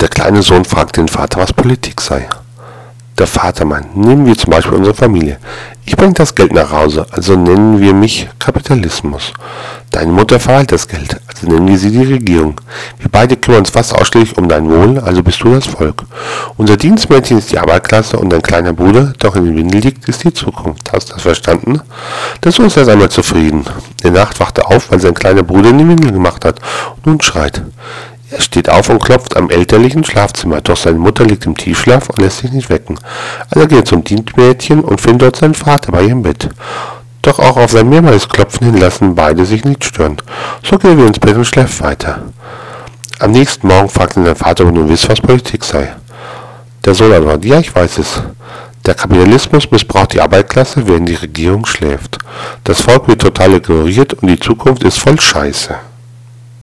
Der kleine Sohn fragt den Vater, was Politik sei. Der Vater meint, nehmen wir zum Beispiel unsere Familie. Ich bringe das Geld nach Hause, also nennen wir mich Kapitalismus. Deine Mutter verhält das Geld, also nennen wir sie die Regierung. Wir beide kümmern uns fast ausschließlich um dein Wohl, also bist du das Volk. Unser Dienstmädchen ist die Arbeiterklasse und dein kleiner Bruder, der auch in den Windel liegt, ist die Zukunft. Hast du das verstanden? Der Sohn ist erst einmal zufrieden. In der Nacht wacht er auf, weil sein kleiner Bruder in den Windel gemacht hat und nun schreit. Er steht auf und klopft am elterlichen Schlafzimmer, doch seine Mutter liegt im Tiefschlaf und lässt sich nicht wecken. Also geht er zum Dienstmädchen und findet dort seinen Vater bei ihrem Bett. Doch auch auf sein mehrmaliges Klopfen hin lassen beide sich nicht stören. So geht er wieder ins Bett und schläft weiter. Am nächsten Morgen fragt ihn sein Vater, ob er wisst, was Politik sei. Der Sohn antwortet, ja, ich weiß es. Der Kapitalismus missbraucht die Arbeiterklasse, während die Regierung schläft. Das Volk wird total ignoriert und die Zukunft ist voll Scheiße.